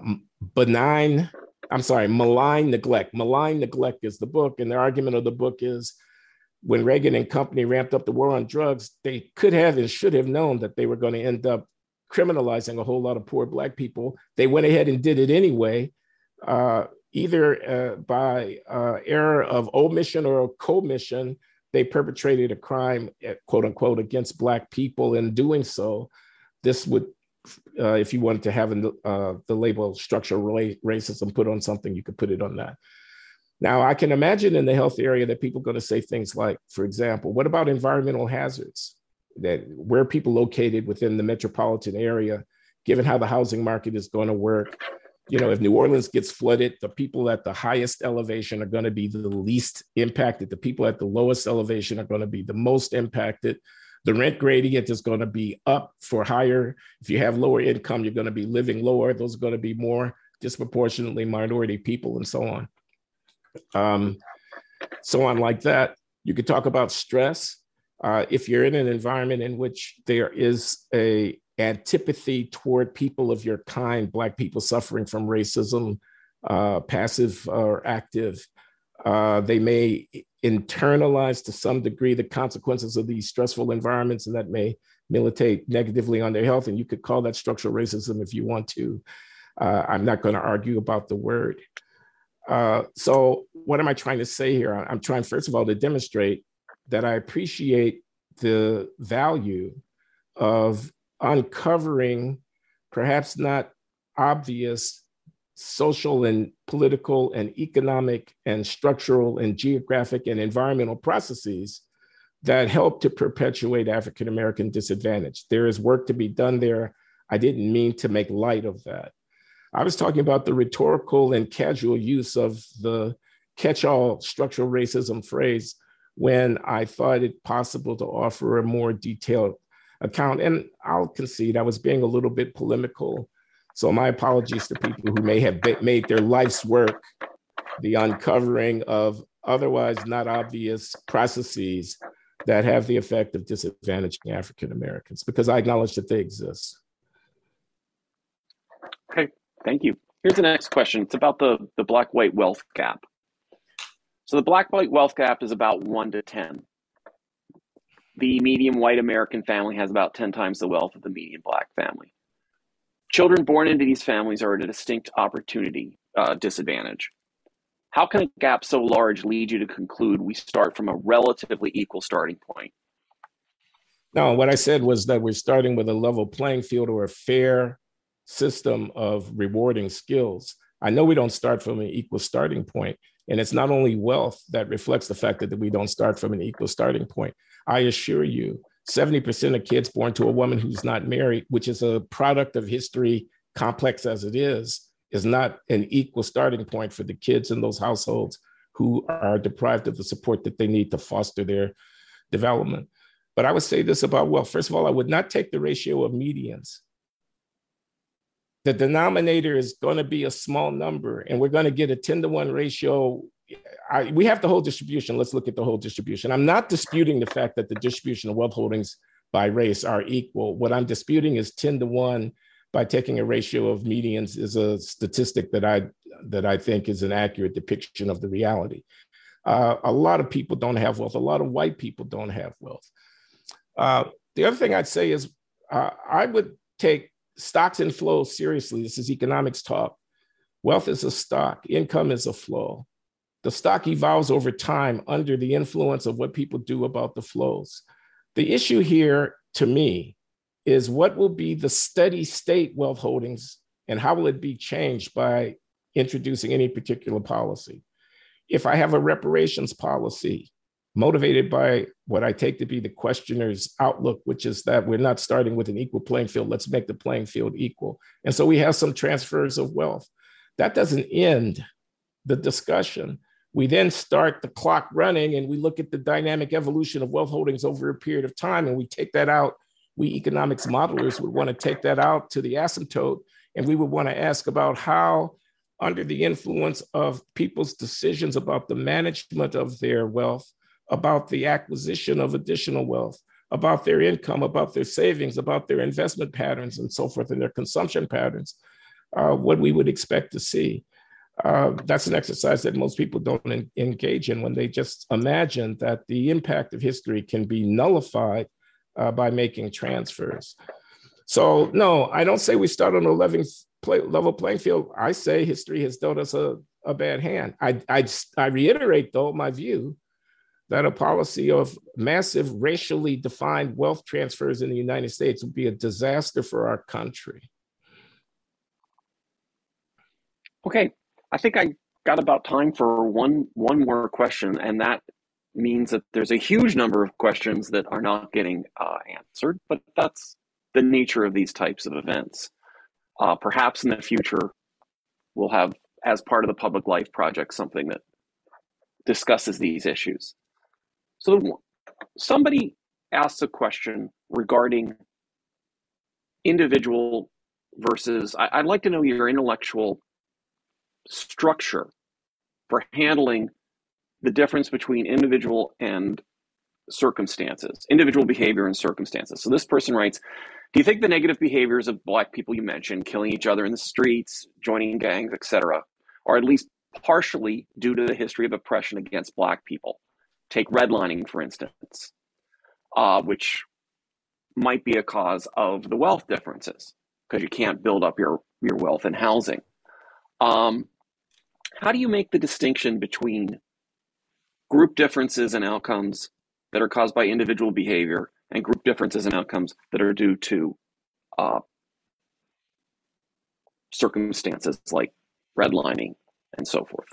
Benign I'm sorry, Malign Neglect. Malign Neglect is the book. And the argument of the book is when Reagan and company ramped up the war on drugs, they could have and should have known that they were going to end up criminalizing a whole lot of poor Black people. They went ahead and did it anyway, uh, either uh, by uh, error of omission or commission. They perpetrated a crime, eh, quote unquote, against Black people. In doing so, this would, uh, if you wanted to have uh, the label structural racism put on something, you could put it on that. Now, I can imagine in the health area that people are going to say things like, for example, what about environmental hazards? That where people located within the metropolitan area, given how the housing market is going to work, you know, if New Orleans gets flooded, the people at the highest elevation are going to be the least impacted. The people at the lowest elevation are going to be the most impacted. The rent gradient is going to be up for higher. If you have lower income, you're going to be living lower. Those are going to be more disproportionately minority people and so on um, so on like that. You could talk about stress. Uh, if you're in an environment in which there is a antipathy toward people of your kind, Black people suffering from racism, uh, passive or active, uh, they may internalize to some degree the consequences of these stressful environments, and that may militate negatively on their health. And you could call that structural racism if you want to. Uh, I'm not going to argue about the word. Uh, so, what am I trying to say here? I'm trying, first of all, to demonstrate that I appreciate the value of uncovering perhaps not obvious social and political and economic and structural and geographic and environmental processes that help to perpetuate African American disadvantage. There is work to be done there. I didn't mean to make light of that. I was talking about the rhetorical and casual use of the catch all structural racism phrase when I thought it possible to offer a more detailed account. And I'll concede I was being a little bit polemical. So, my apologies to people who may have made their life's work the uncovering of otherwise not obvious processes that have the effect of disadvantaging African Americans, because I acknowledge that they exist. Okay, Thank you. Here's the next question. It's about the, the black white wealth gap. So the black white wealth gap is about one to 10. The median white American family has about 10 times the wealth of the median black family. Children born into these families are at a distinct opportunity uh, disadvantage. How can a gap so large lead you to conclude we start from a relatively equal starting point? No, what I said was that we're starting with a level playing field or a fair system of rewarding skills. I know we don't start from an equal starting point, and it's not only wealth that reflects the fact that we don't start from an equal starting point. I assure you, 70% of kids born to a woman who's not married, which is a product of history, complex as it is, is not an equal starting point for the kids in those households who are deprived of the support that they need to foster their development. But I would say this about wealth. First of all, I would not take the ratio of medians the denominator is going to be a small number and we're going to get a 10 to 1 ratio. I, we have the whole distribution. Let's look at the whole distribution. I'm not disputing the fact that the distribution of wealth holdings by race are equal. What i'm disputing is 10 to 1 by taking a ratio of medians is a statistic that i that i think is an accurate depiction of the reality. Uh, a lot of people don't have wealth. A lot of white people don't have wealth. Uh, the other thing i'd say is uh, i would take stocks and flows seriously. This is economics talk. Wealth is a stock, income is a flow. The stock evolves over time under the influence of what people do about the flows. The issue here, to me, is what will be the steady state wealth holdings and how will it be changed by introducing any particular policy? If I have a reparations policy, motivated by what I take to be the questioner's outlook, which is that we're not starting with an equal playing field. Let's make the playing field equal. And so we have some transfers of wealth. That doesn't end the discussion. We then start the clock running and we look at the dynamic evolution of wealth holdings over a period of time and we take that out. We economics modelers would want to take that out to the asymptote and we would want to ask about how under the influence of people's decisions about the management of their wealth, about the acquisition of additional wealth, about their income, about their savings, about their investment patterns, and so forth, and their consumption patterns, uh, what we would expect to see. Uh, that's an exercise that most people don't in, engage in when they just imagine that the impact of history can be nullified uh, by making transfers. So no, I don't say we start on a play, level playing field. I say history has dealt us a, a bad hand. I, I, I reiterate though my view that a policy of massive racially defined wealth transfers in the United States would be a disaster for our country. Okay, I think I got about time for one one more question, and that means that there's a huge number of questions that are not getting uh, answered. But that's the nature of these types of events. Uh, perhaps in the future, we'll have, as part of the Public Life Project, something that discusses these issues. So somebody asks a question regarding individual versus, I, would like to know your intellectual structure for handling the difference between individual and circumstances, individual behavior and circumstances. So this person writes, do you think the negative behaviors of black people you mentioned, killing each other in the streets, joining gangs, etc., are at least partially due to the history of oppression against black people? Take redlining, for instance, uh, which might be a cause of the wealth differences because you can't build up your, your wealth in housing. Um, how do you make the distinction between group differences and outcomes that are caused by individual behavior and group differences and outcomes that are due to uh, circumstances like redlining and so forth?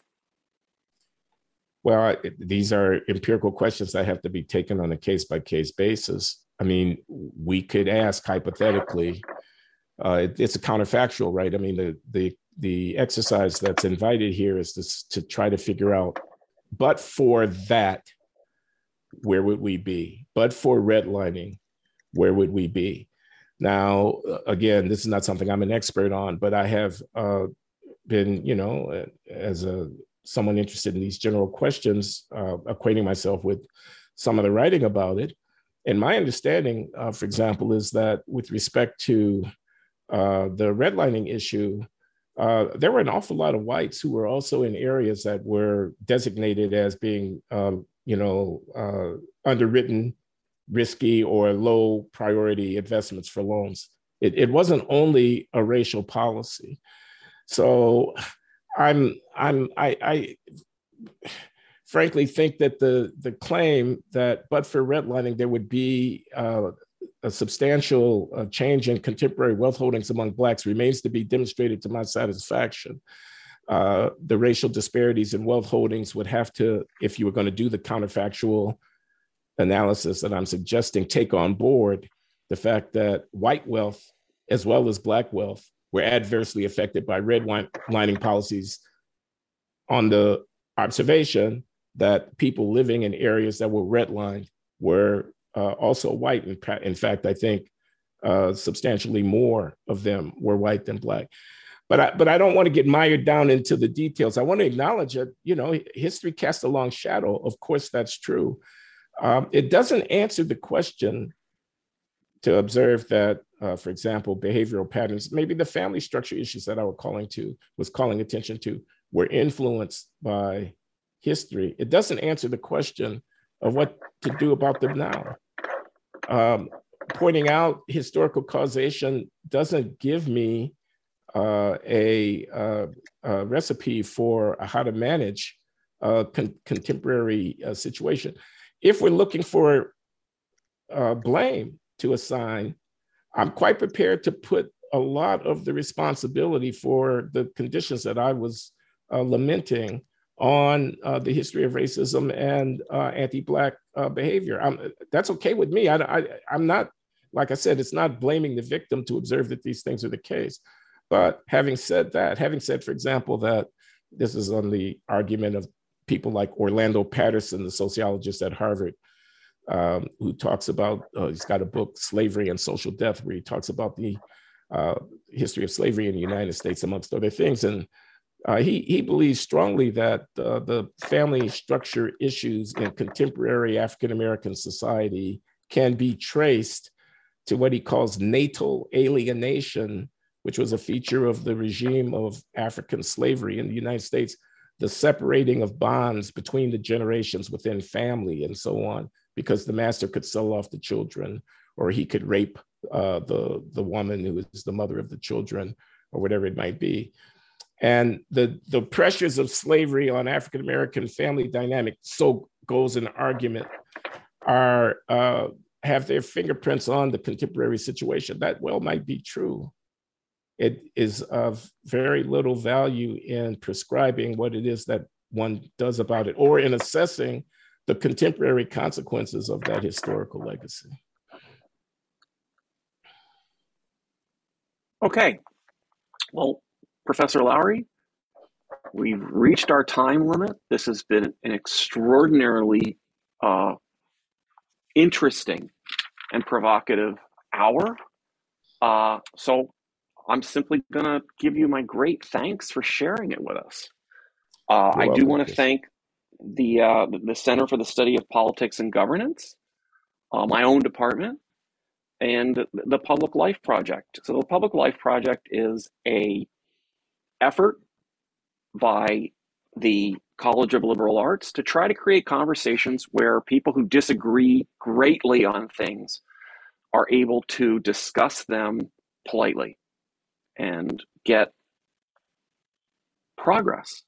Well, these are empirical questions that have to be taken on a case by case basis. I mean, we could ask hypothetically, uh, it, it's a counterfactual, right? I mean, the, the, the exercise that's invited here is to, to try to figure out, but for that, where would we be? But for redlining, where would we be? Now, again, this is not something I'm an expert on, but I have uh, been, you know, as a someone interested in these general questions, uh, acquainting myself with some of the writing about it. And my understanding, uh, for example, is that with respect to uh, the redlining issue, uh, there were an awful lot of whites who were also in areas that were designated as being, um, you know, uh, underwritten, risky, or low priority investments for loans. It, it wasn't only a racial policy. So I'm I'm I, I frankly think that the the claim that but for redlining there would be uh, a substantial uh, change in contemporary wealth holdings among blacks remains to be demonstrated to my satisfaction. Uh, the racial disparities in wealth holdings would have to, if you were going to do the counterfactual analysis that I'm suggesting, take on board the fact that white wealth as well as black wealth were adversely affected by redlining policies on the observation that people living in areas that were redlined were uh, also white. In, in, fact, I think uh, substantially more of them were white than black. But I, but I don't want to get mired down into the details. I want to acknowledge that you know history casts a long shadow. Of course, that's true. Um, it doesn't answer the question to observe that uh, for example, behavioral patterns, maybe the family structure issues that I was calling to was calling attention to were influenced by history. It doesn't answer the question of what to do about them now. Um, pointing out historical causation doesn't give me uh, a, uh, a, recipe for how to manage a con- contemporary uh, situation. If we're looking for uh, blame to assign, I'm quite prepared to put a lot of the responsibility for the conditions that I was uh, lamenting on uh, the history of racism and uh, anti-black uh, behavior. I'm, that's okay with me. I, I'm not, like I said, it's not blaming the victim to observe that these things are the case. But having said that, having said, for example, that this is on the argument of people like Orlando Patterson, the sociologist at Harvard, um, who talks about, uh, he's got a book, Slavery and Social Death, where he talks about the uh, history of slavery in the United States, amongst other things. And uh, he, he believes strongly that uh, the family structure issues in contemporary African American society can be traced to what he calls natal alienation, which was a feature of the regime of African slavery in the United States, the separating of bonds between the generations within family and so on because the master could sell off the children or he could rape uh, the the woman who is the mother of the children, or whatever it might be. And the the pressures of slavery on African American family dynamic, so goes an argument, are uh, have their fingerprints on the contemporary situation. That well might be true. It is of very little value in prescribing what it is that one does about it, or in assessing the contemporary consequences of that historical legacy. Okay. Well, Professor Loury, we've reached our time limit. This has been an extraordinarily uh, interesting and provocative hour. Uh, so I'm simply going to give you my great thanks for sharing it with us. Uh, I do want to thank the uh, the Center for the Study of Politics and Governance, uh, my own department, and the Public Life Project. So the Public Life Project is a effort by the College of Liberal Arts to try to create conversations where people who disagree greatly on things are able to discuss them politely and get progress.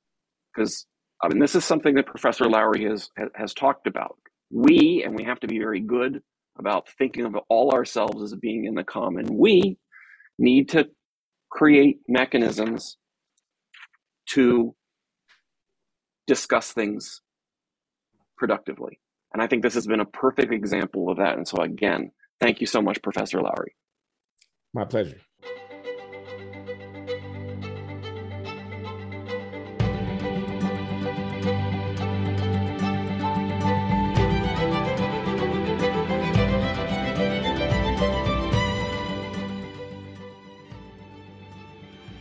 Because Mean, this is something that Professor Loury has has talked about. We and we have to be very good about thinking of all ourselves as being in the common. We need to create mechanisms to discuss things productively. And I think this has been a perfect example of that. And so, again, thank you so much, Professor Loury. My pleasure.